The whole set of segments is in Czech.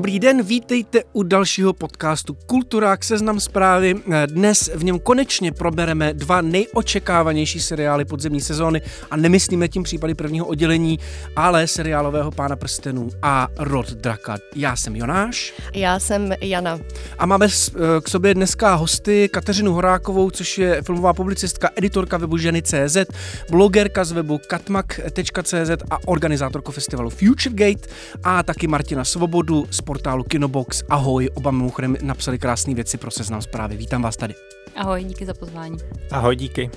Dobrý den, vítejte u dalšího podcastu Kulturák Seznam zprávy. Dnes v něm konečně probereme dva nejočekávanější seriály podzemní sezóny a nemyslíme tím případy prvního oddělení, ale seriálového Pána prstenů a Rod Draka. Já jsem Jonáš. Já jsem Jana. A máme k sobě dneska hosty Kateřinu Horákovou, což je filmová publicistka, editorka webu Ženy.cz, blogerka z webu katmak.cz a organizátorka festivalu Futuregate a taky Martina Svobodu z portálu Kinobox. Ahoj, oba mimochodem napsali krásné věci pro seznam zprávy. Vítám vás tady. Ahoj, díky za pozvání. Ahoj, díky.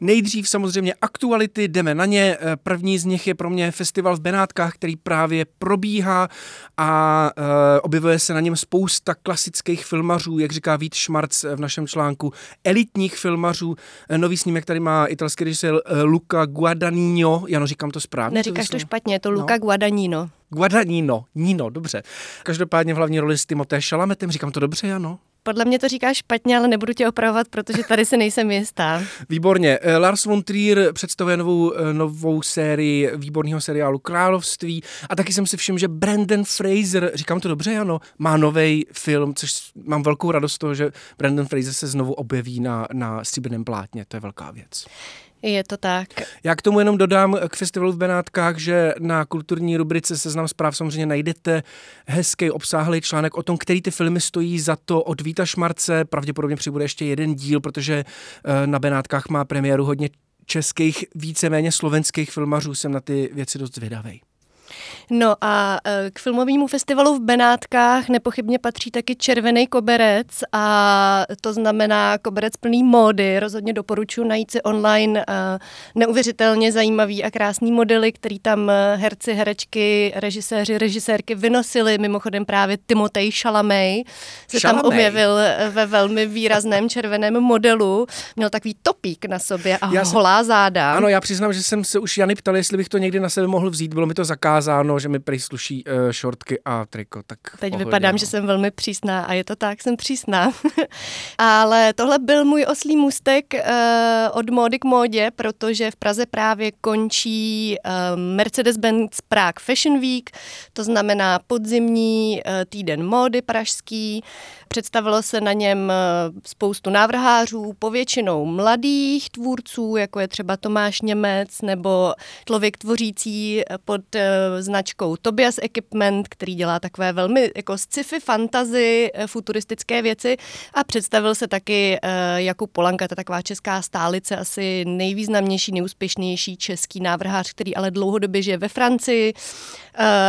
Nejdřív samozřejmě aktuality, jdeme na ně. Eh, první z nich je pro mě festival v Benátkách, který právě probíhá a e, objevuje se na něm spousta klasických filmařů, jak říká Vít Šmarc v našem článku, elitních filmařů. Eh, nový snímek tady má italský režisér Luca Guadagnino, Jano, říkám to správně. Neříkáš to, to špatně, je to Luca no. Guadagnino. Guadagnino, Nino, dobře. Každopádně v hlavní roli s Timothée Šalametem, říkám to dobře, Jano? Podle mě to říkáš špatně, ale nebudu tě opravovat, protože tady se nejsem jistá. Výborně. Eh, Lars von Trier představuje novou, eh, novou sérii výborného seriálu Království a taky jsem si všiml, že Brandon Fraser, říkám to dobře, ano, má nový film, což mám velkou radost z toho, že Brandon Fraser se znovu objeví na, na stříbrném plátně, to je velká věc. Je to tak. Já k tomu jenom dodám k festivalu v Benátkách, že na kulturní rubrice Seznam zpráv samozřejmě najdete hezký obsáhlý článek o tom, který ty filmy stojí za to od Víta Šmarce. Pravděpodobně přibude ještě jeden díl, protože eh, na Benátkách má premiéru hodně českých, víceméně slovenských filmařů. Jsem na ty věci dost zvědavý. No a e, k filmovému festivalu v Benátkách nepochybně patří taky Červený koberec a to znamená koberec plný módy. Rozhodně doporučuji najít si online e, neuvěřitelně zajímavý a krásný modely, který tam e, herci, herečky, režiséři, režisérky vynosili. Mimochodem právě Timotej Šalamej se Šalamej. tam objevil ve velmi výrazném červeném modelu. Měl takový topík na sobě a já holá záda. Ano, já přiznám, že jsem se už Jany ptal, jestli bych to někdy na sebe mohl vzít. Bylo mi to zakázáno zakázáno, že mi prý sluší uh, šortky a triko. Tak Teď pohodě, vypadám, no. že jsem velmi přísná a je to tak, jsem přísná. Ale tohle byl můj oslý můstek uh, od módy k módě, protože v Praze právě končí uh, Mercedes-Benz Prague Fashion Week, to znamená podzimní uh, týden módy pražský. Představilo se na něm spoustu návrhářů, povětšinou mladých tvůrců, jako je třeba Tomáš Němec nebo člověk tvořící pod značkou Tobias Equipment, který dělá takové velmi jako sci-fi fantasy, eh, futuristické věci. A představil se taky Jakub Polanka, je taková česká stálice, asi nejvýznamnější, neúspěšnější český návrhář, který ale dlouhodobě žije ve Francii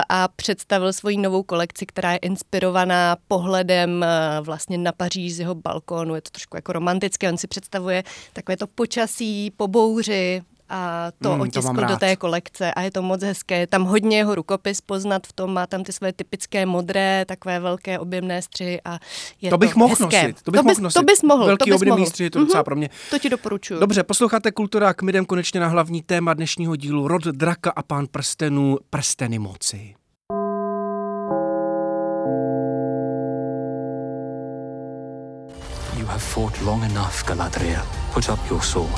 a představil svoji novou kolekci, která je inspirovaná pohledem vlastně na Paříž z jeho balkónu. Je to trošku jako romantické, on si představuje takové to počasí po bouři, a to mm, otiskl to do té kolekce a je to moc hezké. Tam hodně jeho rukopis poznat v tom, má tam ty své typické modré, takové velké objemné střihy a je to bych to mohl hezké. nosit. To bych to bys, mohl nosit. To bys mohl. Velký to bys objemný mohl. střihy, to docela mm-hmm. pro mě. To ti doporučuju. Dobře, posloucháte Kultura, jdem konečně na hlavní téma dnešního dílu Rod Draka a pán prstenů, prsteny moci. Have fought long enough, Galadriel. Put up your sword.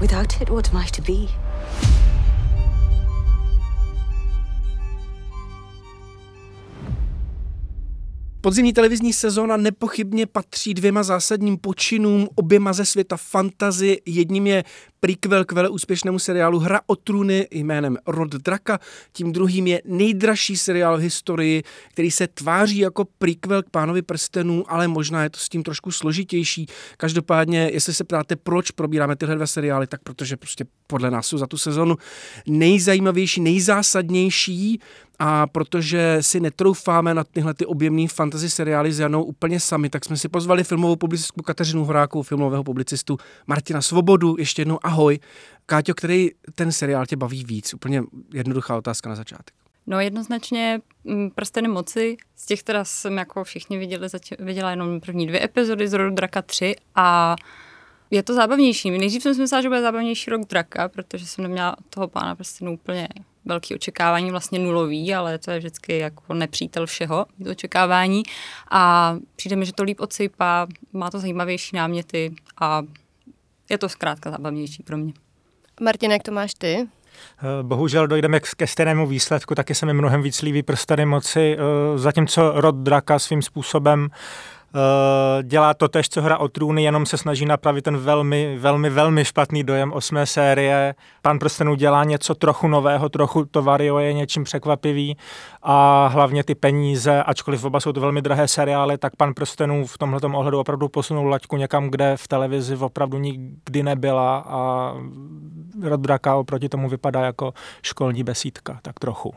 Without it, what am I to be? Podzimní televizní sezóna nepochybně patří dvěma zásadním počinům, oběma ze světa fantazy. Jedním je prequel k vele úspěšnému seriálu Hra o trůny jménem Rod Draka. Tím druhým je nejdražší seriál v historii, který se tváří jako prequel k Pánovi prstenů, ale možná je to s tím trošku složitější. Každopádně, jestli se ptáte, proč probíráme tyhle dva seriály, tak protože prostě podle nás jsou za tu sezonu nejzajímavější, nejzásadnější a protože si netroufáme na tyhle ty objemné fantasy seriály s Janou úplně sami, tak jsme si pozvali filmovou publicistku Kateřinu Horákovou, filmového publicistu Martina Svobodu. Ještě jednou ahoj. Káťo, který ten seriál tě baví víc? Úplně jednoduchá otázka na začátek. No jednoznačně mm, Prsteny moci, z těch teda jsem jako všichni viděli, viděla jenom první dvě epizody z Rodu Draka 3 a je to zábavnější. Nejdřív jsem si myslela, že bude zábavnější rok Draka, protože jsem neměla toho pána prstenů úplně velký očekávání, vlastně nulový, ale to je vždycky jako nepřítel všeho, to očekávání. A přijde mi, že to líp odsejpá, má to zajímavější náměty a je to zkrátka zábavnější pro mě. Martin, jak to máš ty? Eh, bohužel dojdeme ke stejnému výsledku, taky se mi mnohem víc líbí prstany moci, eh, zatímco rod draka svým způsobem dělá to tež, co hra o trůny, jenom se snaží napravit ten velmi, velmi, velmi špatný dojem osmé série. Pan prstenů dělá něco trochu nového, trochu to variuje něčím překvapivý a hlavně ty peníze, ačkoliv oba jsou to velmi drahé seriály, tak pan prstenů v tomhle ohledu opravdu posunul laťku někam, kde v televizi opravdu nikdy nebyla a Rod Draka oproti tomu vypadá jako školní besídka, tak trochu.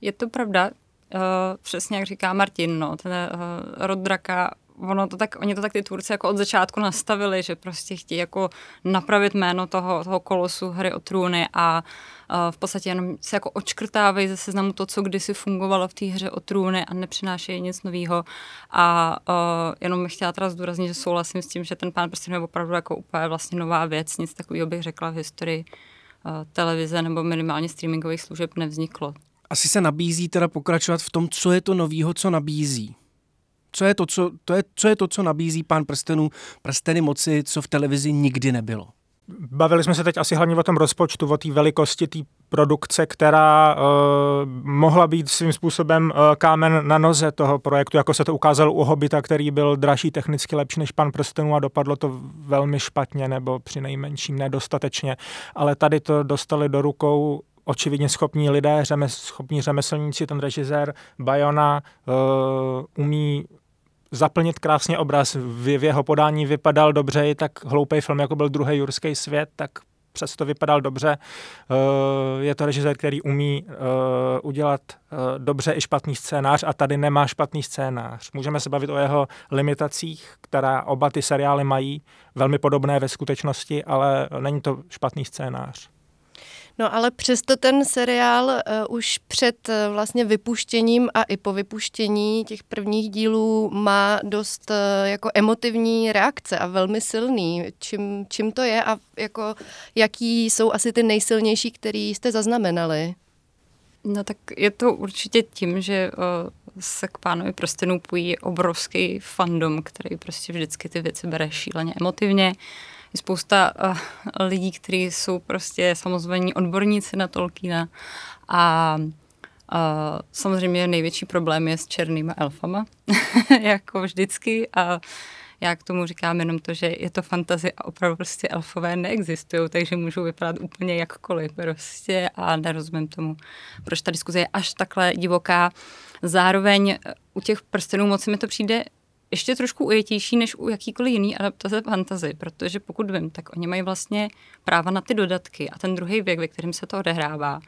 Je to pravda, Uh, přesně jak říká Martin, no, ten uh, rod draka, ono to tak, oni to tak ty tvůrci jako od začátku nastavili, že prostě chtějí jako napravit jméno toho, toho kolosu hry o trůny a uh, v podstatě jenom se jako očkrtávají ze seznamu to, co kdysi fungovalo v té hře o trůny a nepřinášejí nic nového. A uh, jenom bych chtěla teda zdůraznit, že souhlasím s tím, že ten pán prostě je opravdu jako úplně vlastně nová věc, nic takového bych řekla v historii televize nebo minimálně streamingových služeb nevzniklo asi se nabízí teda pokračovat v tom, co je to novýho, co nabízí. Co je to, co, to je, co je to, co nabízí pán prstenů, prsteny moci, co v televizi nikdy nebylo? Bavili jsme se teď asi hlavně o tom rozpočtu, o té velikosti té produkce, která uh, mohla být svým způsobem uh, kámen na noze toho projektu, jako se to ukázalo u Hobita, který byl dražší, technicky lepší než Pan prstenů a dopadlo to velmi špatně nebo při nejmenším nedostatečně. Ale tady to dostali do rukou očividně schopní lidé, řemes, schopní řemeslníci, ten režisér Bayona uh, umí zaplnit krásně obraz. V, v jeho podání vypadal dobře i tak hloupý film, jako byl druhý Jurský svět, tak přesto vypadal dobře. Uh, je to režisér, který umí uh, udělat dobře i špatný scénář a tady nemá špatný scénář. Můžeme se bavit o jeho limitacích, která oba ty seriály mají, velmi podobné ve skutečnosti, ale není to špatný scénář. No ale přesto ten seriál uh, už před uh, vlastně vypuštěním a i po vypuštění těch prvních dílů má dost uh, jako emotivní reakce a velmi silný. Čím, čím to je a jako jaký jsou asi ty nejsilnější, který jste zaznamenali? No tak je to určitě tím, že se k pánovi prstenů pojí obrovský fandom, který prostě vždycky ty věci bere šíleně emotivně. Uh, je spousta uh, lidí, kteří jsou prostě samozřejmě odborníci na Tolkiena a uh, samozřejmě největší problém je s černýma elfama, jako vždycky a já k tomu říkám jenom to, že je to fantazie a opravdu prostě elfové neexistují, takže můžou vypadat úplně jakkoliv prostě a nerozumím tomu, proč ta diskuze je až takhle divoká. Zároveň u těch prstenů moci mi to přijde ještě trošku ujetější než u jakýkoliv jiný adaptace fantazy, protože pokud vím, tak oni mají vlastně práva na ty dodatky a ten druhý věk, ve kterém se to odehrává,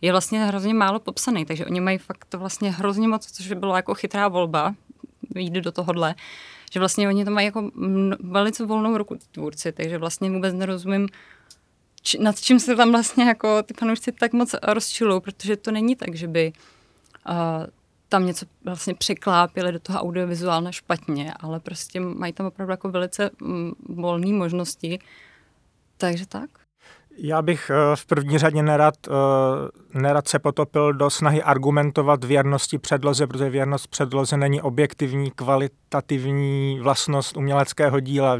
je vlastně hrozně málo popsaný, takže oni mají fakt to vlastně hrozně moc, což bylo jako chytrá volba, jde do tohohle, že vlastně oni to mají jako velice volnou ruku tvůrci, takže vlastně vůbec nerozumím, či, nad čím se tam vlastně jako ty fanoušci tak moc rozčilují, protože to není tak, že by uh, tam něco vlastně překlápili do toho audiovizuálna špatně, ale prostě mají tam opravdu jako velice mm, volné možnosti. Takže tak. Já bych eh, v první řadě nerad, eh, nerad se potopil do snahy argumentovat věrnosti předloze, protože věrnost předloze není objektivní, kvalitativní vlastnost uměleckého díla.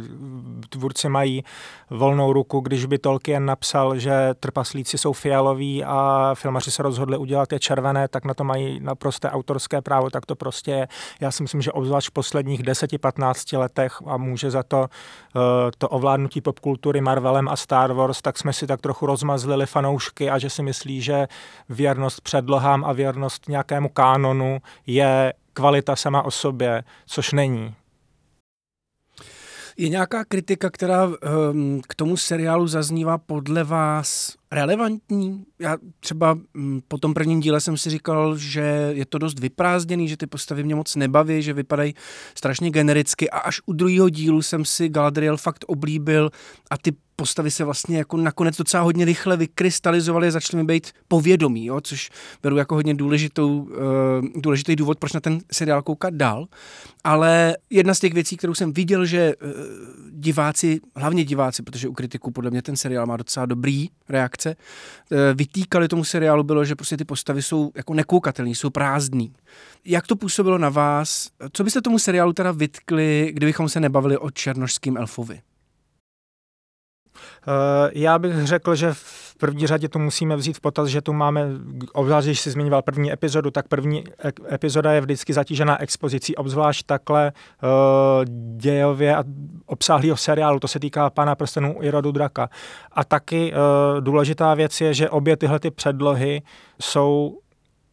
Tvůrci mají volnou ruku, když by Tolkien napsal, že trpaslíci jsou fialoví a filmaři se rozhodli udělat je červené, tak na to mají naprosté autorské právo, tak to prostě je. Já si myslím, že obzvlášť v posledních 10-15 letech a může za to eh, to ovládnutí popkultury Marvelem a Star Wars, tak jsme si tak trochu rozmazlili fanoušky a že si myslí, že věrnost předlohám a věrnost nějakému kánonu je kvalita sama o sobě, což není. Je nějaká kritika, která um, k tomu seriálu zaznívá podle vás relevantní? Já třeba um, po tom prvním díle jsem si říkal, že je to dost vyprázdněný, že ty postavy mě moc nebaví, že vypadají strašně genericky a až u druhého dílu jsem si Galadriel fakt oblíbil a ty postavy se vlastně jako nakonec docela hodně rychle vykrystalizovaly a začaly mi být povědomí, jo, což beru jako hodně důležitou, uh, důležitý důvod, proč na ten seriál koukat dál. Ale jedna z těch věcí, kterou jsem viděl, že uh, diváci, hlavně diváci, protože u kritiků podle mě ten seriál má docela dobrý reakce, uh, vytýkali tomu seriálu bylo, že prostě ty postavy jsou jako nekoukatelné, jsou prázdný. Jak to působilo na vás? Co byste tomu seriálu teda vytkli, kdybychom se nebavili o černožským elfovi? Eh, já bych řekl, že v první řadě tu musíme vzít v potaz, že tu máme, obzvlášť když jsi zmiňoval první epizodu, tak první epizoda je vždycky zatížená expozicí, obzvlášť takhle uh, dějově a obsáhlého seriálu, to se týká Pana prstenů i rodu draka. A taky uh, důležitá věc je, že obě tyhle ty předlohy jsou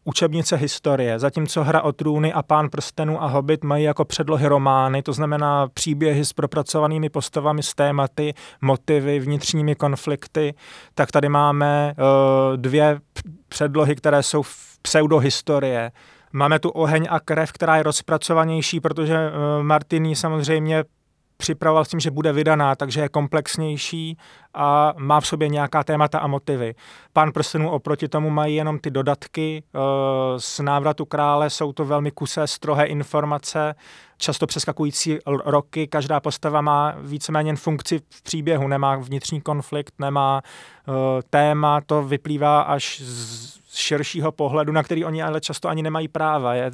učebnice historie, zatímco Hra o trůny a Pán prstenů a Hobbit mají jako předlohy romány, to znamená příběhy s propracovanými postavami, s tématy, motivy, vnitřními konflikty, tak tady máme uh, dvě předlohy, které jsou v pseudohistorie. Máme tu oheň a krev, která je rozpracovanější, protože uh, Martini samozřejmě připravoval s tím, že bude vydaná, takže je komplexnější a má v sobě nějaká témata a motivy. Pán prstenů oproti tomu mají jenom ty dodatky eh, z návratu krále, jsou to velmi kusé, strohé informace, často přeskakující roky, každá postava má víceméně funkci v příběhu, nemá vnitřní konflikt, nemá eh, téma, to vyplývá až z širšího pohledu, na který oni ale často ani nemají práva. Je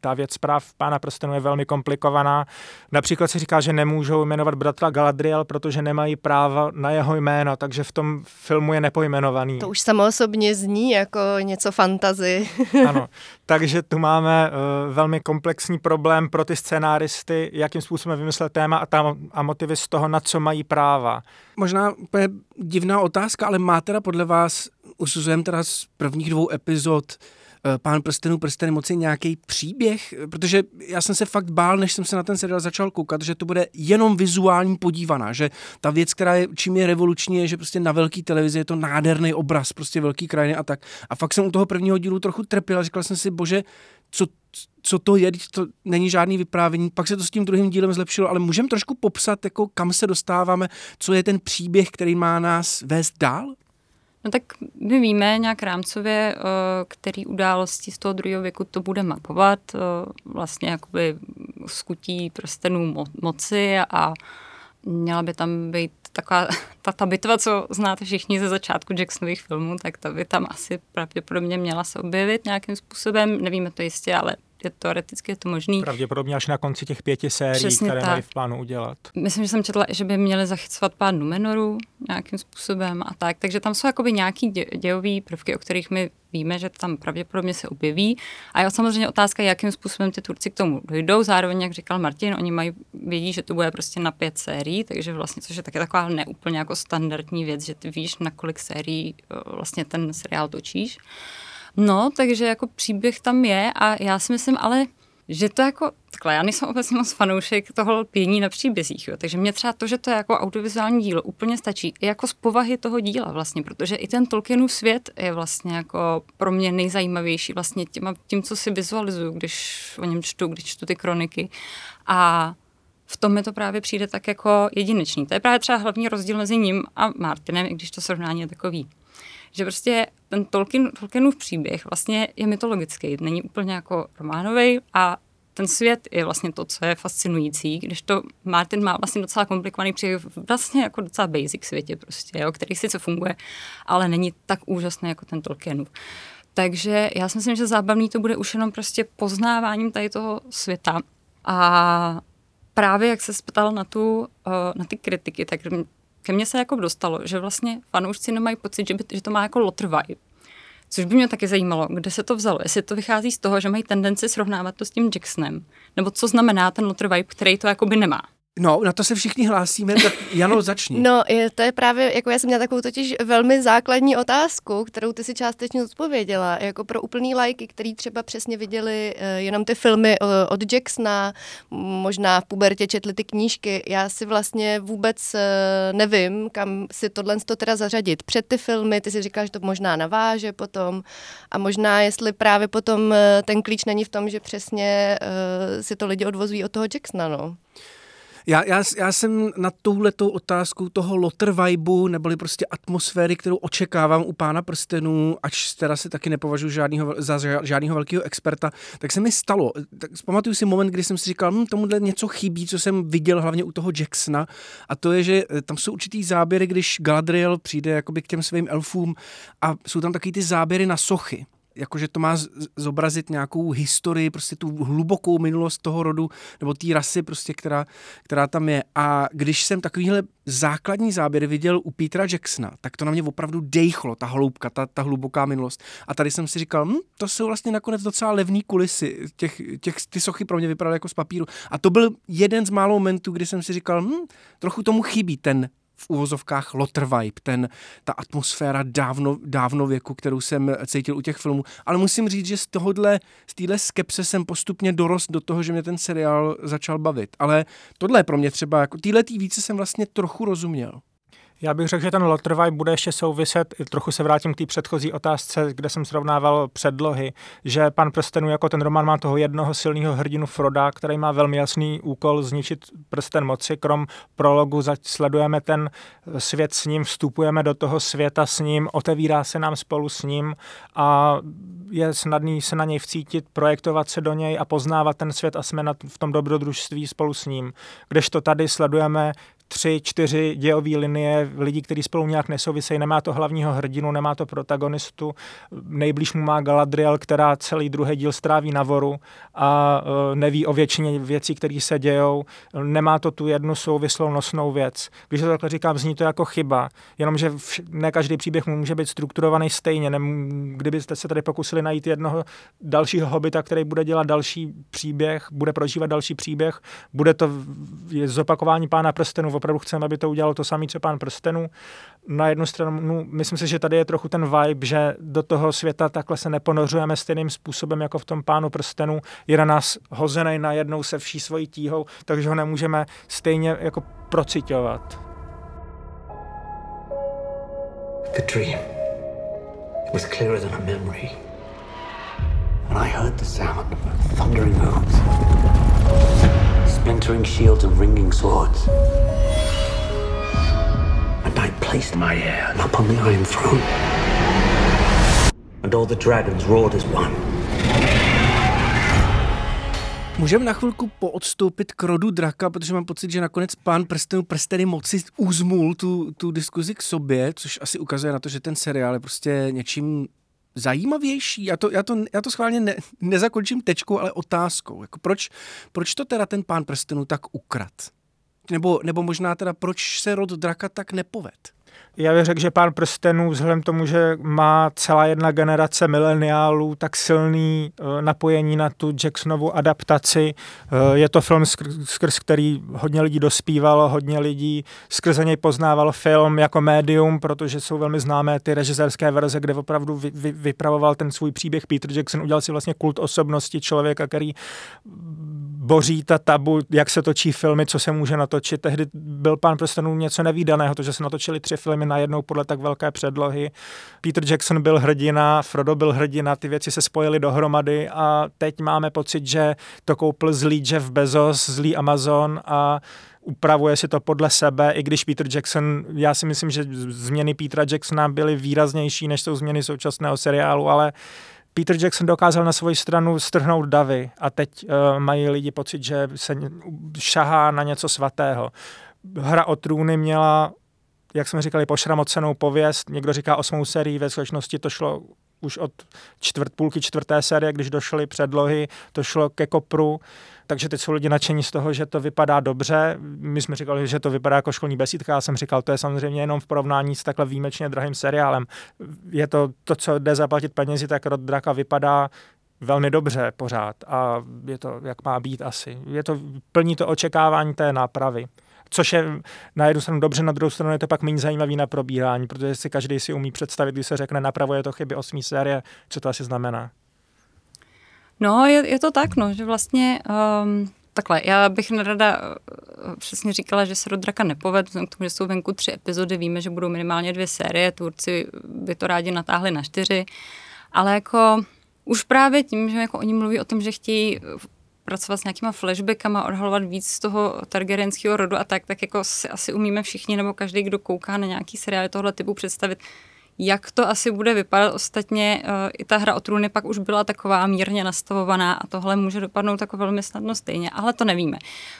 ta věc práv pána prstenu je velmi komplikovaná. Například se říká, že nemůžou jmenovat bratra Galadriel, protože nemají práva na jeho jméno, takže v tom filmu je nepojmenovaný. To už samo osobně zní jako něco fantazy. ano, takže tu máme uh, velmi komplexní problém pro ty scénáristy, jakým způsobem vymyslet téma a, tam, a motivy z toho, na co mají práva. Možná úplně divná otázka, ale má teda podle vás, usuzujeme teda z prvních dvou epizod, Pán prstenů, prsteny moci nějaký příběh? Protože já jsem se fakt bál, než jsem se na ten seriál začal koukat, že to bude jenom vizuální podívaná, že ta věc, která je, čím je revoluční, je, že prostě na velké televizi je to nádherný obraz, prostě velký krajiny a tak. A fakt jsem u toho prvního dílu trochu trpěl a říkal jsem si, bože, co, co to je, to není žádný vyprávění, pak se to s tím druhým dílem zlepšilo, ale můžeme trošku popsat, jako kam se dostáváme, co je ten příběh, který má nás vést dál? No tak my víme nějak rámcově, eh, který události z toho druhého věku to bude mapovat, eh, vlastně jakoby skutí prstenů mo- moci a měla by tam být taková ta, ta bitva, co znáte všichni ze začátku Jacksonových filmů, tak ta by tam asi pravděpodobně měla se objevit nějakým způsobem, nevíme to jistě, ale je teoreticky je to možný. Pravděpodobně až na konci těch pěti sérií, Přesně které tak. mají v plánu udělat. Myslím, že jsem četla, že by měli zachycovat pár Numenorů nějakým způsobem a tak. Takže tam jsou jakoby nějaký dě- dějový prvky, o kterých my víme, že tam pravděpodobně se objeví. A je samozřejmě otázka, jakým způsobem ty Turci k tomu dojdou. Zároveň, jak říkal Martin, oni mají, vědí, že to bude prostě na pět sérií, takže vlastně, což je také taková neúplně jako standardní věc, že ty víš, na kolik sérií eh, vlastně ten seriál točíš. No, takže jako příběh tam je a já si myslím, ale že to jako, takhle, já nejsem obecně moc fanoušek toho pění na příbězích, jo, takže mě třeba to, že to je jako audiovizuální dílo, úplně stačí i jako z povahy toho díla vlastně, protože i ten Tolkienův svět je vlastně jako pro mě nejzajímavější vlastně tím, tím co si vizualizuju, když o něm čtu, když čtu ty kroniky a v tom mi to právě přijde tak jako jedinečný. To je právě třeba hlavní rozdíl mezi ním a Martinem, i když to srovnání je takový že prostě ten Tolkien, Tolkienův příběh vlastně je mytologický, není úplně jako románový a ten svět je vlastně to, co je fascinující, když to Martin má vlastně docela komplikovaný příběh, vlastně jako docela basic světě prostě, jo, který sice funguje, ale není tak úžasný jako ten Tolkienův. Takže já si myslím, že zábavný to bude už jenom prostě poznáváním tady toho světa. A právě jak se ptal na, tu, eh, na ty kritiky, tak ke mně se jako dostalo, že vlastně fanoušci nemají pocit, že, by, že to má jako lotr vibe. Což by mě taky zajímalo, kde se to vzalo. Jestli to vychází z toho, že mají tendenci srovnávat to s tím Jacksonem, nebo co znamená ten lotr vibe, který to jakoby nemá. No, na to se všichni hlásíme, tak Jano, začni. No, je, to je právě, jako já jsem měla takovou totiž velmi základní otázku, kterou ty si částečně odpověděla, jako pro úplný lajky, který třeba přesně viděli uh, jenom ty filmy uh, od Jacksona, možná v pubertě četli ty knížky, já si vlastně vůbec uh, nevím, kam si tohle to teda zařadit. Před ty filmy, ty si říkal, že to možná naváže potom a možná, jestli právě potom uh, ten klíč není v tom, že přesně uh, si to lidi odvozují od toho Jacksona, no. Já, já, já jsem na touhletou otázku toho lotter vibeu, neboli prostě atmosféry, kterou očekávám u pána prstenů, ač teda se taky nepovažuji žádnýho, za žádného velkého experta, tak se mi stalo. Tak pamatuju si moment, kdy jsem si říkal, hm, tomuhle něco chybí, co jsem viděl hlavně u toho Jacksona, a to je, že eh, tam jsou určitý záběry, když Galadriel přijde jakoby k těm svým elfům a jsou tam taky ty záběry na sochy jakože to má zobrazit nějakou historii, prostě tu hlubokou minulost toho rodu, nebo té rasy prostě, která, která tam je. A když jsem takovýhle základní záběr viděl u Petra Jacksona, tak to na mě opravdu dejchlo, ta hloubka, ta, ta hluboká minulost. A tady jsem si říkal, hm, to jsou vlastně nakonec docela levný kulisy. Těch, těch, ty sochy pro mě vypadaly jako z papíru. A to byl jeden z málo momentů, kdy jsem si říkal, hm, trochu tomu chybí ten v uvozovkách Lotter Vibe, ten, ta atmosféra dávno, dávno věku, kterou jsem cítil u těch filmů. Ale musím říct, že z tohohle, z téhle skepse jsem postupně dorost do toho, že mě ten seriál začal bavit. Ale tohle je pro mě třeba, jako týhle tý více jsem vlastně trochu rozuměl. Já bych řekl, že ten Lotrvaj bude ještě souviset, trochu se vrátím k té předchozí otázce, kde jsem srovnával předlohy, že pan prstenů jako ten román má toho jednoho silného hrdinu Froda, který má velmi jasný úkol zničit prsten moci. Krom prologu sledujeme ten svět s ním, vstupujeme do toho světa s ním, otevírá se nám spolu s ním a je snadný se na něj vcítit, projektovat se do něj a poznávat ten svět a jsme v tom dobrodružství spolu s ním. Kdežto tady sledujeme tři, čtyři dějové linie lidí, kteří spolu nějak nesouvisejí. Nemá to hlavního hrdinu, nemá to protagonistu. Nejblíž mu má Galadriel, která celý druhý díl stráví na voru a e, neví o většině věcí, které se dějou. Nemá to tu jednu souvislou nosnou věc. Když to takhle říkám, zní to jako chyba. Jenomže ne každý příběh může být strukturovaný stejně. kdybyste se tady pokusili najít jednoho dalšího hobita, který bude dělat další příběh, bude prožívat další příběh, bude to zopakování pána prstenů opravdu chceme, aby to udělalo to samé, co pán prstenů. Na jednu stranu, no, myslím si, že tady je trochu ten vibe, že do toho světa takhle se neponořujeme stejným způsobem jako v tom pánu prstenů. Je na nás hozený najednou se vší svojí tíhou, takže ho nemůžeme stejně jako procitovat. The dream. It was clearer than a memory. And I heard the sound of thundering hooves. Splintering shields and ringing swords. And I placed my heir upon the Iron Throne. And all the dragons roared as one. Můžeme na chvilku poodstoupit k rodu draka, protože mám pocit, že nakonec pán prstenů prsteny moci uzmul tu, tu diskuzi k sobě, což asi ukazuje na to, že ten seriál je prostě něčím zajímavější. Já to, já to, já to schválně ne, nezakončím tečkou, ale otázkou. Jako proč, proč to teda ten pán prstenů tak ukrad? Nebo, nebo možná teda proč se rod draka tak nepoved? Já bych řekl, že Pán prstenů, vzhledem tomu, že má celá jedna generace mileniálů tak silný uh, napojení na tu Jacksonovu adaptaci, uh, je to film, skrz, který hodně lidí dospívalo, hodně lidí skrze něj poznávalo film jako médium, protože jsou velmi známé ty režisérské verze, kde opravdu vy, vy, vypravoval ten svůj příběh Peter Jackson, udělal si vlastně kult osobnosti člověka, který boří ta tabu, jak se točí filmy, co se může natočit. Tehdy byl Pán prstenů něco nevýdaného, to, že se natočili tři filmy najednou podle tak velké předlohy. Peter Jackson byl hrdina, Frodo byl hrdina, ty věci se spojily dohromady a teď máme pocit, že to koupil zlý Jeff Bezos, zlý Amazon a upravuje si to podle sebe, i když Peter Jackson, já si myslím, že změny Petra Jacksona byly výraznější, než jsou změny současného seriálu, ale Peter Jackson dokázal na svoji stranu strhnout davy a teď uh, mají lidi pocit, že se šahá na něco svatého. Hra o trůny měla jak jsme říkali, pošramocenou pověst. Někdo říká osmou sérii, ve skutečnosti to šlo už od čtvrt, půlky čtvrté série, když došly předlohy, to šlo ke kopru, takže teď jsou lidi nadšení z toho, že to vypadá dobře. My jsme říkali, že to vypadá jako školní besídka, já jsem říkal, to je samozřejmě jenom v porovnání s takhle výjimečně drahým seriálem. Je to to, co jde zaplatit penězi, tak Rod Draka vypadá velmi dobře pořád a je to, jak má být asi. Je to, plní to očekávání té nápravy. Což je na jednu stranu dobře, na druhou stranu je to pak méně zajímavý na probírání, protože si každý si umí představit, když se řekne napravuje to chyby osmý série, co to asi znamená. No, je, je to tak, no, že vlastně um, takhle, já bych nerada uh, přesně říkala, že se do Draka nepoved, k tomu, že jsou venku tři epizody, víme, že budou minimálně dvě série, Turci by to rádi natáhli na čtyři, ale jako už právě tím, že jako oni mluví o tom, že chtějí pracovat s nějakýma flashbackama, odhalovat víc z toho targaryenského rodu a tak, tak jako si asi umíme všichni, nebo každý, kdo kouká na nějaký seriály tohle typu, představit, jak to asi bude vypadat. Ostatně uh, i ta hra o trůny pak už byla taková mírně nastavovaná a tohle může dopadnout jako velmi snadno stejně, ale to nevíme.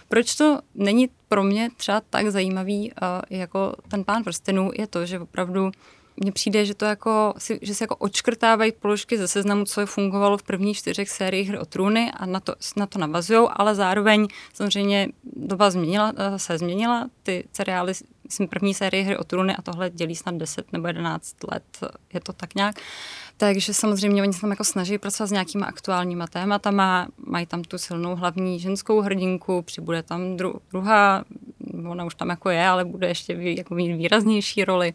Proč to není pro mě třeba tak zajímavý uh, jako ten pán prstenů, je to, že opravdu mně přijde, že to jako, že se jako očkrtávají položky ze seznamu, co je fungovalo v prvních čtyřech sériích hry o trůny a na to, na to navazují, ale zároveň samozřejmě doba změnila, eh, se změnila, ty seriály, myslím první série hry o trůny a tohle dělí snad 10 nebo 11 let, je to tak nějak. Takže samozřejmě oni se tam jako snaží pracovat s nějakýma aktuálníma tématama, mají tam tu silnou hlavní ženskou hrdinku, přibude tam dru, druhá, ona už tam jako je, ale bude ještě jako mít výraznější roli.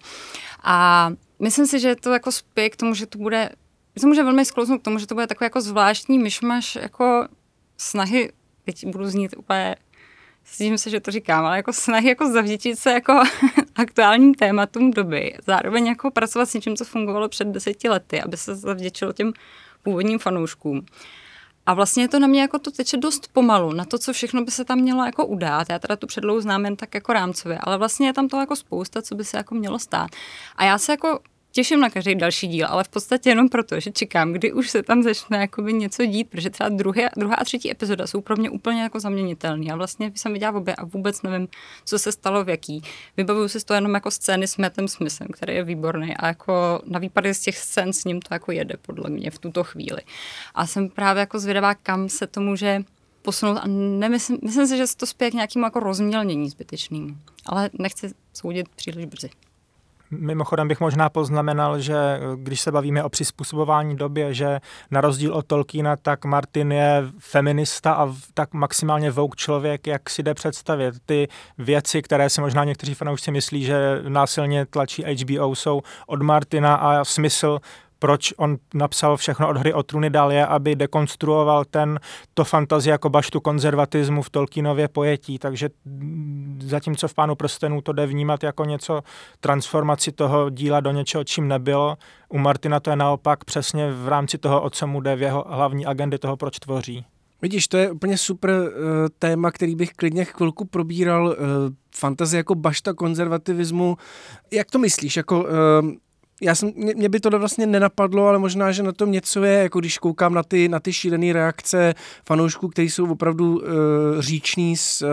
A myslím si, že to jako spěje k tomu, že to bude, to může velmi sklouznout k tomu, že to bude takový jako zvláštní myšmaš jako snahy, teď budu znít úplně Stydím se, že to říkám, ale jako snahy jako zavděčit se jako aktuálním tématům doby, zároveň jako pracovat s něčím, co fungovalo před deseti lety, aby se zavděčilo těm původním fanouškům. A vlastně to na mě jako to teče dost pomalu, na to, co všechno by se tam mělo jako udát. Já teda tu předlohu znám jen tak jako rámcově, ale vlastně je tam to jako spousta, co by se jako mělo stát. A já se jako těším na každý další díl, ale v podstatě jenom proto, že čekám, kdy už se tam začne jakoby něco dít, protože třeba druhé, druhá a třetí epizoda jsou pro mě úplně jako zaměnitelné. A vlastně jsem viděla obě a vůbec nevím, co se stalo v jaký. Vybavuju si to jenom jako scény s Mattem Smithem, který je výborný a jako na výpady z těch scén s ním to jako jede podle mě v tuto chvíli. A jsem právě jako zvědavá, kam se to může posunout a nemyslím, myslím si, že se to spěje k nějakému jako rozmělnění zbytečným. Ale nechci soudit příliš brzy. Mimochodem bych možná poznamenal, že eh, když se bavíme o přizpůsobování době, že na rozdíl od Tolkiena, tak Martin je feminista a tak maximálně vouk člověk, jak si jde představit. Ty věci, které si možná někteří fanoušci myslí, že násilně tlačí HBO, jsou od Martina a smysl proč on napsal všechno od hry o trůny dál je, aby dekonstruoval ten, to fantazie jako baštu konzervatismu v Tolkienově pojetí, takže zatímco v Pánu prstenů to jde vnímat jako něco transformaci toho díla do něčeho, čím nebylo, u Martina to je naopak přesně v rámci toho, o co mu jde v jeho hlavní agendy toho, proč tvoří. Vidíš, to je úplně super uh, téma, který bych klidně chvilku probíral. Uh, fantazie jako bašta konzervativismu. Jak to myslíš? Jako, uh, já jsem, mě, mě by to vlastně nenapadlo, ale možná, že na tom něco je, jako když koukám na ty, na ty šílené reakce fanoušků, kteří jsou opravdu uh, říční z, uh,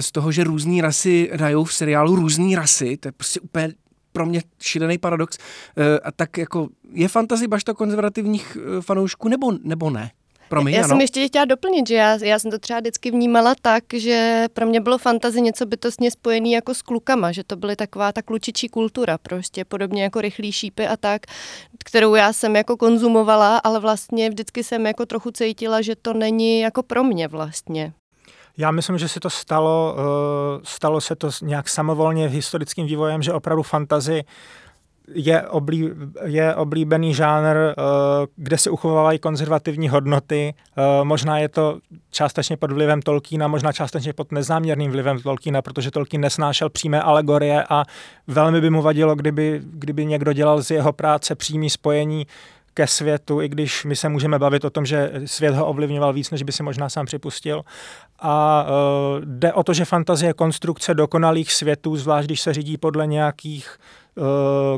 z toho, že různé rasy hrajou v seriálu různé rasy, to je prostě úplně pro mě šílený paradox. Uh, a tak jako je fantazy bašta konzervativních fanoušků nebo, nebo ne? Promiň, já ano. jsem ještě chtěla doplnit, že já, já jsem to třeba vždycky vnímala tak, že pro mě bylo fantazi něco bytostně spojený jako s klukama, že to byly taková ta klučičí kultura, prostě podobně jako rychlý šípy a tak, kterou já jsem jako konzumovala, ale vlastně vždycky jsem jako trochu cítila, že to není jako pro mě vlastně. Já myslím, že se to stalo, eh, stalo se to nějak samovolně historickým vývojem, že opravdu fantazy je, oblí, je oblíbený žánr, uh, kde se uchovávají konzervativní hodnoty. Uh, možná je to částečně pod vlivem Tolkiena, možná částečně pod nezáměrným vlivem Tolkiena, protože Tolkien nesnášel přímé alegorie a velmi by mu vadilo, kdyby, kdyby někdo dělal z jeho práce přímý spojení ke světu, i když my se můžeme bavit o tom, že svět ho ovlivňoval víc, než by si možná sám připustil. A uh, jde o to, že fantazie je konstrukce dokonalých světů, zvlášť když se řídí podle nějakých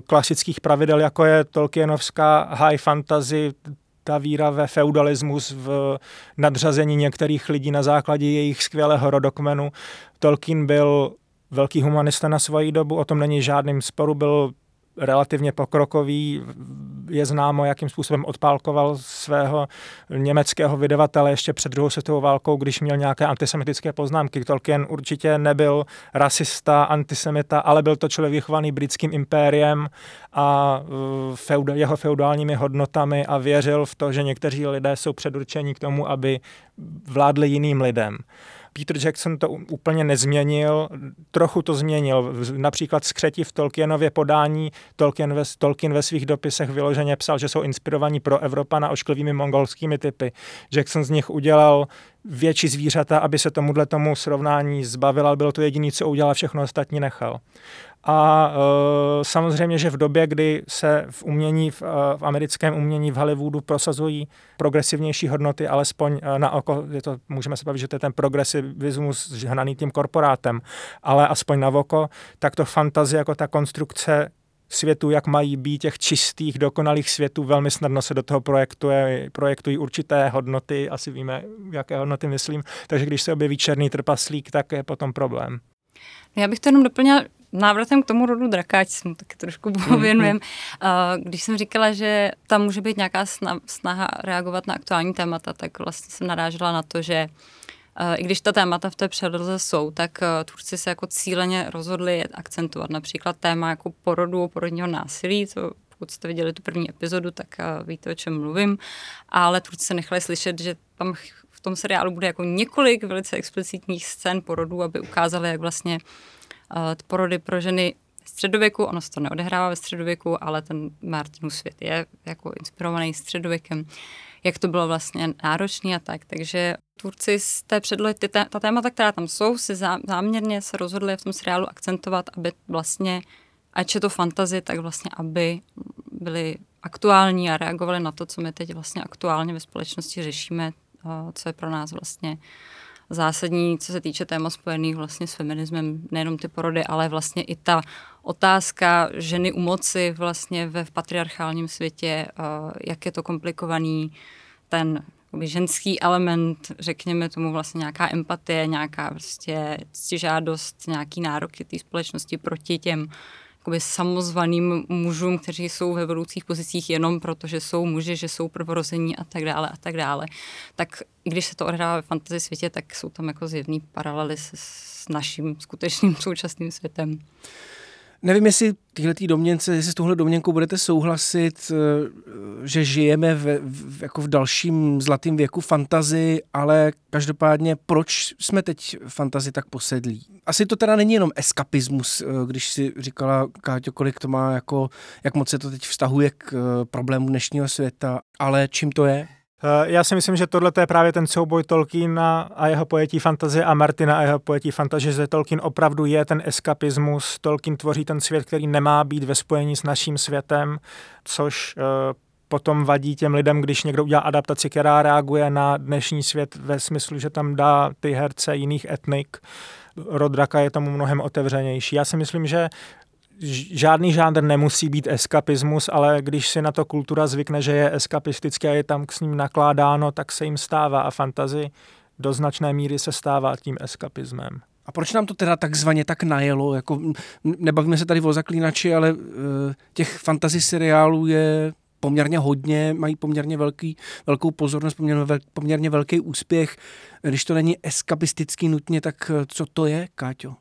klasických pravidel, jako je Tolkienovská high fantasy, ta víra ve feudalismus, v nadřazení některých lidí na základě jejich skvělého rodokmenu. Tolkien byl velký humanista na svoji dobu, o tom není žádným sporu, byl relativně pokrokový. Je známo, jakým způsobem odpálkoval svého německého vydavatele ještě před druhou světovou válkou, když měl nějaké antisemitické poznámky. Tolkien určitě nebyl rasista, antisemita, ale byl to člověk vychovaný britským impériem a uh, jeho feudálními hodnotami a věřil v to, že někteří lidé jsou předurčení k tomu, aby vládli jiným lidem. Peter Jackson to úplně nezměnil, trochu to změnil. Například skřeti v Tolkienově podání Tolkien ve, Tolkien ve svých dopisech vyloženě psal, že jsou inspirovaní pro Evropana ošklivými mongolskými typy. Jackson z nich udělal větší zvířata, aby se tomuhle tomu srovnání zbavil, ale bylo to jediné, co udělal, všechno ostatní nechal. A e, samozřejmě, že v době, kdy se v umění, v, e, v americkém umění v Hollywoodu prosazují progresivnější hodnoty, alespoň e, na oko, je to, můžeme se bavit, že to je ten progresivismus hnaný tím korporátem, ale aspoň na oko, tak to fantazie jako ta konstrukce světů, jak mají být těch čistých, dokonalých světů, velmi snadno se do toho projektuje, projektují určité hodnoty, asi víme, jaké hodnoty myslím, takže když se objeví černý trpaslík, tak je potom problém. Já bych to jenom doplnila, návratem k tomu rodu drakáč jsem taky trošku pověnujem. Mm-hmm. Když jsem říkala, že tam může být nějaká snaha reagovat na aktuální témata, tak vlastně jsem narážela na to, že i když ta témata v té předloze jsou, tak tvůrci se jako cíleně rozhodli je akcentovat. Například téma jako porodu, porodního násilí, co pokud jste viděli tu první epizodu, tak víte, o čem mluvím. Ale tvůrci se nechali slyšet, že tam v tom seriálu bude jako několik velice explicitních scén porodů, aby ukázali, jak vlastně porody pro ženy středověku, ono se to neodehrává ve středověku, ale ten Martinův svět je jako inspirovaný středověkem, jak to bylo vlastně náročné a tak. Takže tvůrci z té předlohy, ty, ta, ta témata, která tam jsou, si zá, záměrně se rozhodli v tom seriálu akcentovat, aby vlastně, ať je to fantazy, tak vlastně, aby byly aktuální a reagovali na to, co my teď vlastně aktuálně ve společnosti řešíme, co je pro nás vlastně zásadní, co se týče téma spojených vlastně s feminismem, nejenom ty porody, ale vlastně i ta otázka ženy u moci vlastně ve patriarchálním světě, jak je to komplikovaný, ten ženský element, řekněme tomu vlastně nějaká empatie, nějaká prostě ctižádost, nějaký nároky té společnosti proti těm jakoby samozvaným mužům, kteří jsou ve vedoucích pozicích jenom proto, že jsou muži, že jsou prvorození a tak dále a tak dále. Tak když se to odehrává ve fantasy světě, tak jsou tam jako zjevný paralely s, s naším skutečným současným světem. Nevím, jestli tyhle domněnce, jestli s touhle domněnkou budete souhlasit, eh, že žijeme v, v, jako v dalším zlatém věku fantazy, ale každopádně proč jsme teď fantazy tak posedlí? Asi to teda není jenom eskapismus, eh, když si říkala, Káťo, kolik to má, jako, jak moc se to teď vztahuje k eh, problému dnešního světa, ale čím to je? Eh, já si myslím, že tohle je právě ten souboj Tolkiena a jeho pojetí fantazie a Martina a jeho pojetí fantazie, že Tolkien opravdu je ten eskapismus. Tolkien tvoří ten svět, který nemá být ve spojení s naším světem, což uh, potom vadí těm lidem, když někdo udělá adaptaci, která reaguje na dnešní svět ve smyslu, že tam dá ty herce jiných etnik. Rodraka je tomu mnohem otevřenější. Já si myslím, že žádný žánr nemusí být eskapismus, ale když si na to kultura zvykne, že je eskapistický a je tam s ním nakládáno, tak se jim stává a fantazy do značné míry se stává tím eskapismem. A proč nám to teda takzvaně tak najelo? Jako, nebavíme se tady o zaklínači, ale uh, těch fantasy seriálů je poměrně hodně, mají poměrně velký, velkou pozornost, poměrně, vel, poměrně velký úspěch. Když to není eskapistický nutně, tak eh, co to je, Káťo?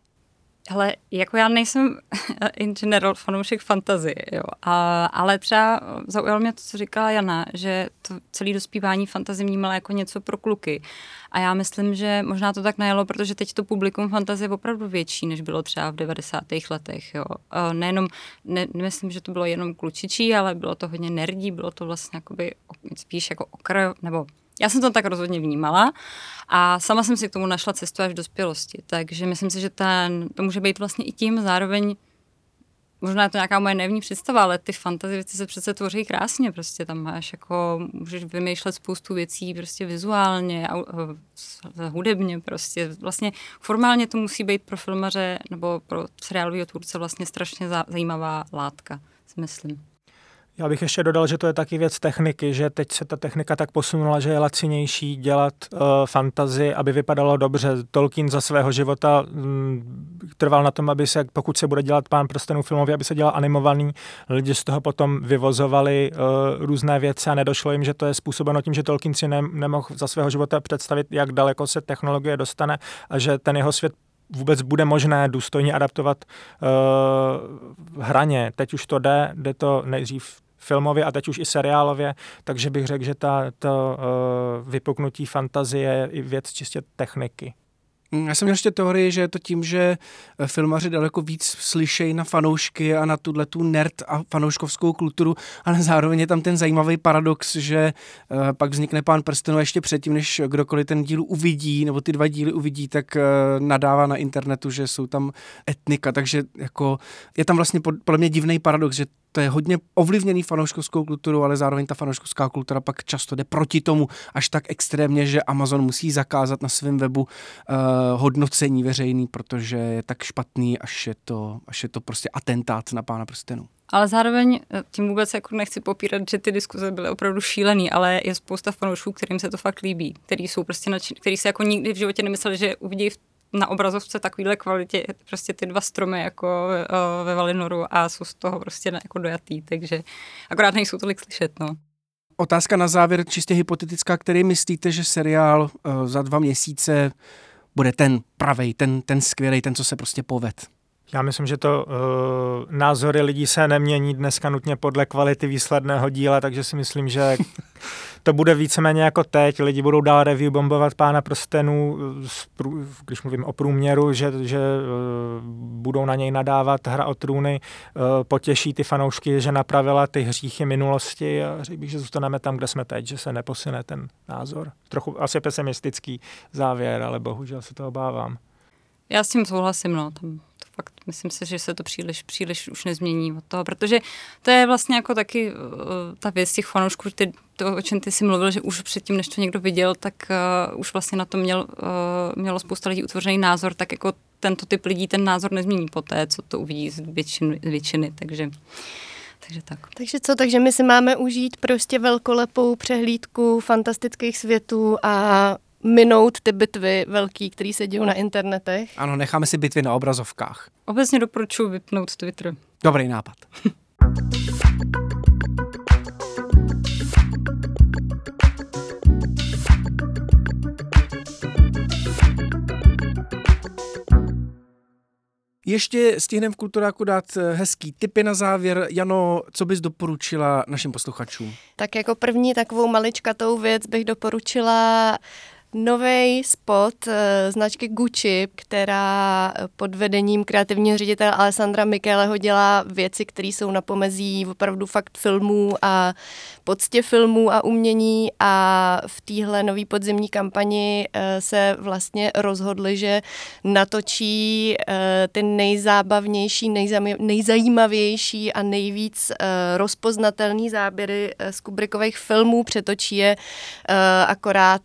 Hele, jako já nejsem in general fanoušek fantazie, jo. A, ale třeba zaujalo mě to, co říkala Jana, že to celé dospívání fantazie vnímala jako něco pro kluky. A já myslím, že možná to tak najelo, protože teď to publikum fantazie je opravdu větší, než bylo třeba v 90. letech, jo. Nejenom, ne, nemyslím, že to bylo jenom klučičí, ale bylo to hodně nerdí, bylo to vlastně spíš jako okraj, nebo já jsem to tak rozhodně vnímala a sama jsem si k tomu našla cestu až v dospělosti, takže myslím si, že ten, to může být vlastně i tím zároveň možná je to nějaká moje nevní představa, ale ty fantasy věci se přece tvoří krásně, prostě tam máš jako, můžeš vymýšlet spoustu věcí prostě vizuálně, eh, hudebně prostě, vlastně formálně to musí být pro filmaře nebo pro seriálového tvůrce vlastně strašně zajímavá látka, si myslím. Já bych ještě dodal, že to je taky věc techniky, že teď se ta technika tak posunula, že je lacinější dělat uh, fantazy, aby vypadalo dobře. Tolkien za svého života mm, trval na tom, aby se, pokud se bude dělat pán prstenů filmový, aby se dělal animovaný. Lidi z toho potom vyvozovali uh, různé věci a nedošlo jim, že to je způsobeno tím, že Tolkien si ne, nemohl za svého života představit, jak daleko se technologie dostane a že ten jeho svět vůbec bude možné důstojně adaptovat uh, hraně. Teď už to jde, jde to nejdřív filmově a teď už i seriálově, takže bych řekl, že ta, to uh, vypuknutí fantazie je i věc čistě techniky. Já jsem měl ještě teorii, že je to tím, že eh, filmaři daleko víc slyšejí na fanoušky a na tuhle tu nerd a fanouškovskou kulturu, ale zároveň je tam ten zajímavý paradox, že uh, pak vznikne pán prstenů ještě předtím, než kdokoliv ten díl uvidí, nebo ty dva díly uvidí, tak nadává na internetu, že jsou tam etnika, takže jako je tam vlastně podle mě divný paradox, že to je hodně ovlivněný fanouškovskou kulturou, ale zároveň ta fanouškovská kultura pak často jde proti tomu až tak extrémně, že Amazon musí zakázat na svém webu uh, hodnocení veřejný, protože je tak špatný, až je to, až je to prostě atentát na pána prstenů. Ale zároveň eh, tím vůbec jako nechci popírat, že ty diskuze byly opravdu šílený, ale je spousta fanoušků, kterým se to fakt líbí, který jsou prostě nadšení, který se jako nikdy v životě nemysleli, že uvidí v na obrazovce takovýhle kvalitě prostě ty dva stromy jako uh, ve Valinoru a jsou z toho prostě jako dojatý, takže akorát nejsou tolik slyšet, no. Otázka na závěr, čistě hypotetická, který myslíte, že seriál uh, za dva měsíce bude ten pravej, ten, ten skvělý, ten, co se prostě poved? Já myslím, že to uh, názory lidí se nemění dneska nutně podle kvality výsledného díla, takže si myslím, že to bude víceméně jako teď. Lidi budou dál review bombovat pána prstenů, když mluvím o průměru, že, že uh, budou na něj nadávat hra o trůny, uh, potěší ty fanoušky, že napravila ty hříchy minulosti a řekl bych, že zůstaneme tam, kde jsme teď, že se neposune ten názor. Trochu asi pesimistický závěr, ale bohužel se to obávám. Já s tím souhlasím, no. Tam fakt myslím si, že se to příliš, příliš už nezmění od toho, protože to je vlastně jako taky uh, ta věc těch fanoušků, ty, to, o čem ty si mluvil, že už předtím, než to někdo viděl, tak uh, už vlastně na to měl, uh, mělo spousta lidí utvořený názor, tak jako tento typ lidí ten názor nezmění po té, co to uvidí z většiny, většiny takže takže tak. Takže co, takže my si máme užít prostě velkolepou přehlídku fantastických světů a minout ty bitvy velký, které se dějí na internetech. Ano, necháme si bitvy na obrazovkách. Obecně doporučuji vypnout Twitter. Dobrý nápad. Ještě stihneme v Kulturáku dát eh, hezký tipy na závěr. Jano, co bys doporučila našim posluchačům? Tak jako první takovou maličkatou věc bych doporučila nový spot eh, značky Gucci, která pod vedením kreativního ředitele Alessandra Micheleho dělá věci, které jsou na pomezí opravdu fakt filmů a poctě filmů a umění. A v téhle nový podzimní kampani eh, se vlastně rozhodli, že natočí eh, ty nejzábavnější, nejzajímavější a nejvíc rozpoznatelný záběry z Kubrickových filmů, přetočí je akorát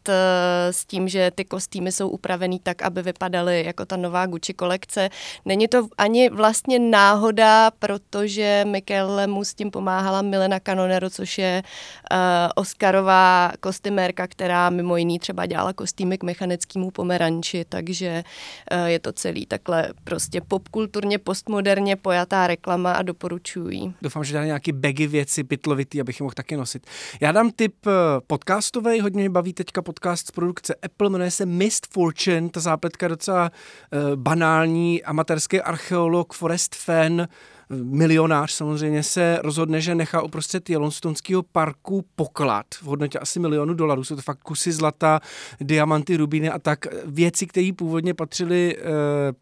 s tím, že ty kostýmy jsou upravený tak, aby vypadaly jako ta nová Gucci kolekce. Není to ani vlastně náhoda, protože Michele mu s tím pomáhala Milena Canonero, což je uh, Oscarová kostymérka, která mimo jiný třeba dělala kostýmy k mechanickému pomeranči, takže uh, je to celý takhle prostě popkulturně, postmoderně pojatá reklama a doporučuji. Doufám, že dá nějaký bagy věci pitlovitý, abych je mohl taky nosit. Já dám tip eh, podcastový, hodně mě baví teďka podcast z produkce produkce Apple, jmenuje se Mist Fortune, ta zápletka docela uh, banální, amatérský archeolog, forest fan, milionář samozřejmě se rozhodne, že nechá uprostřed Yellowstoneského parku poklad v hodnotě asi milionu dolarů. Jsou to fakt kusy zlata, diamanty, rubíny a tak věci, které původně patřily uh,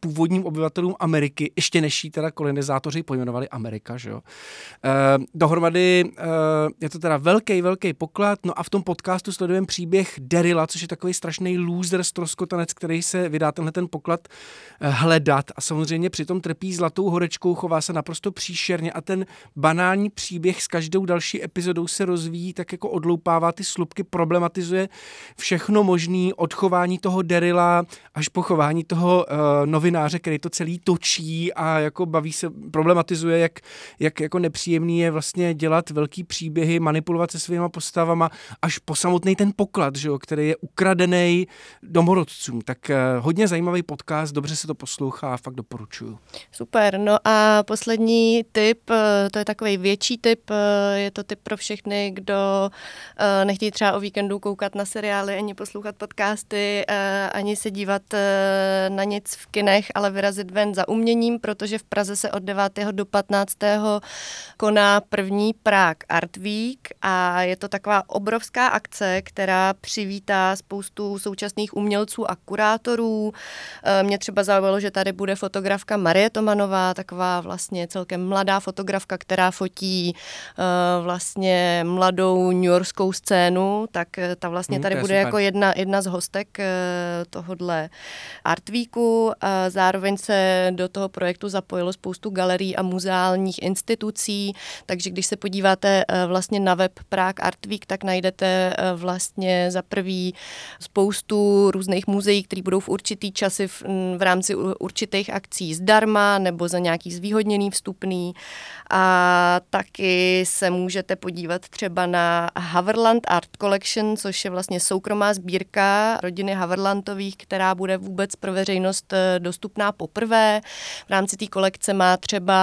původním obyvatelům Ameriky, ještě než teda kolonizátoři pojmenovali Amerika. Že jo? Uh, dohromady uh, je to teda velký, velký poklad. No a v tom podcastu sledujeme příběh Derila, což je takový strašný loser, stroskotanec, který se vydá tenhle ten poklad hledat a samozřejmě přitom trpí zlatou horečkou, chová se naprosto naprosto příšerně a ten banální příběh s každou další epizodou se rozvíjí, tak jako odloupává ty slupky, problematizuje všechno možný, od chování toho Derila až po chování toho uh, novináře, který to celý točí a jako baví se, problematizuje, jak, jak jako nepříjemný je vlastně dělat velký příběhy, manipulovat se svýma postavama, až po samotný ten poklad, že jo, který je ukradený domorodcům. Tak uh, hodně zajímavý podcast, dobře se to poslouchá, fakt doporučuju. Super, no a poslední tip, eh, to je takový větší tip, je to tip pro všechny, kdo nechtějí třeba o víkendu koukat na seriály, ani poslouchat podcasty, ani se dívat na nic v kinech, ale vyrazit ven za uměním, protože v Praze se od 9. do 15. koná první Prague Art Week a je to taková obrovská akce, která přivítá spoustu současných umělců a kurátorů. Eh, mě třeba zaujalo, že tady bude fotografka Marie Tomanová, taková vlastně celkem mladá fotografka, která fotí eh, vlastně mladou newyorskou scénu, tak eh, ta vlastně hmm, tady bude super. jako jedna, jedna z hostek tohodle Art Weeku. Zároveň se do toho projektu zapojilo spoustu galerií a muzeálních institucí, takže když se podíváte vlastně na web Prague Art Week, tak najdete vlastně za prvý spoustu různých muzeí, které budou v určitý časy v, v rámci určitých akcí zdarma nebo za nějaký zvýhodněný vstupný. A taky se můžete podívat třeba na Haverland Art Collection, což je vlastně soukromá sbírka rodiny Haverlandových, která bude vůbec pro veřejnost eh, dostupná poprvé. V rámci té kolekce má třeba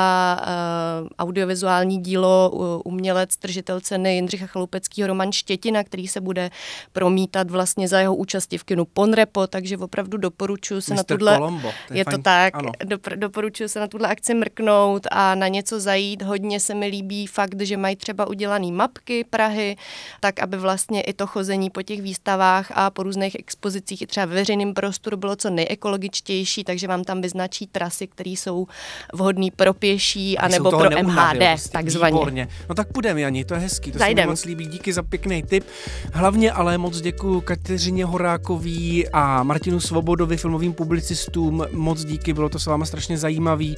uh, audiovizuální dílo umělec, tržitel ceny Jindřicha Chalupeckého Roman Štětina, který se bude promítat vlastně za jeho účasti v kinu Ponrepo, takže opravdu doporučuji se Mr. na tuhle... Colombo, to je, je to tak, dopr- doporučuji se na tuhle akci mrknout a na něco zajít. Hodně se mi líbí fakt, že mají třeba udělané mapky Prahy, tak aby vlastně i to chození po těch výstavách a po různých expozicích i třeba ve veřejném prostoru bylo co nejekologičtější, takže vám tam vyznačí trasy, které jsou vhodné pro pěší anebo pro MHD, prostě, takzvaně. Výborně. No tak půjdeme, Jani, to je hezký, to Zajdem. se mi moc líbí, díky za pěkný tip. Hlavně ale moc děkuji Kateřině Horákový a Martinu Svobodovi, filmovým publicistům, moc díky, bylo to s váma strašně zajímavý.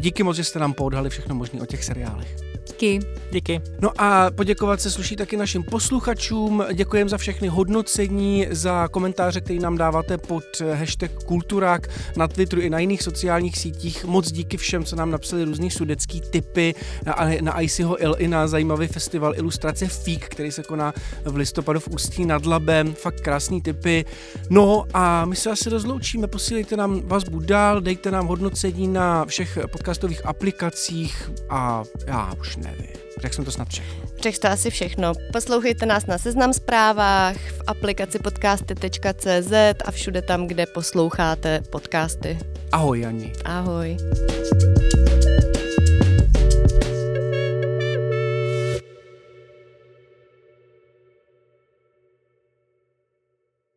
Díky moc, že jste nám poodhali všechno možné o těch seriálech. Díky. Díky. No a poděkovat se sluší taky našim posluchačům. Děkujeme za všechny hodnocení, za komentáře, které nám dáváte pod hashtag Kulturák na Twitteru i na jiných sociálních sítích. Moc díky všem, co nám napsali různý sudecký typy na, na ICIho Il i na zajímavý festival ilustrace FIK, který se koná v listopadu v Ústí nad Labem. Fakt krásný typy. No a my se asi rozloučíme. Posílejte nám vazbu dál, dejte nám hodnocení na všech podcastových aplikacích a já už nevím. Řekl jsem to snad všechno. Řekl to asi všechno. Poslouchejte nás na Seznam zprávách, v aplikaci podcasty.cz a všude tam, kde posloucháte podcasty. Ahoj, Jani. Ahoj.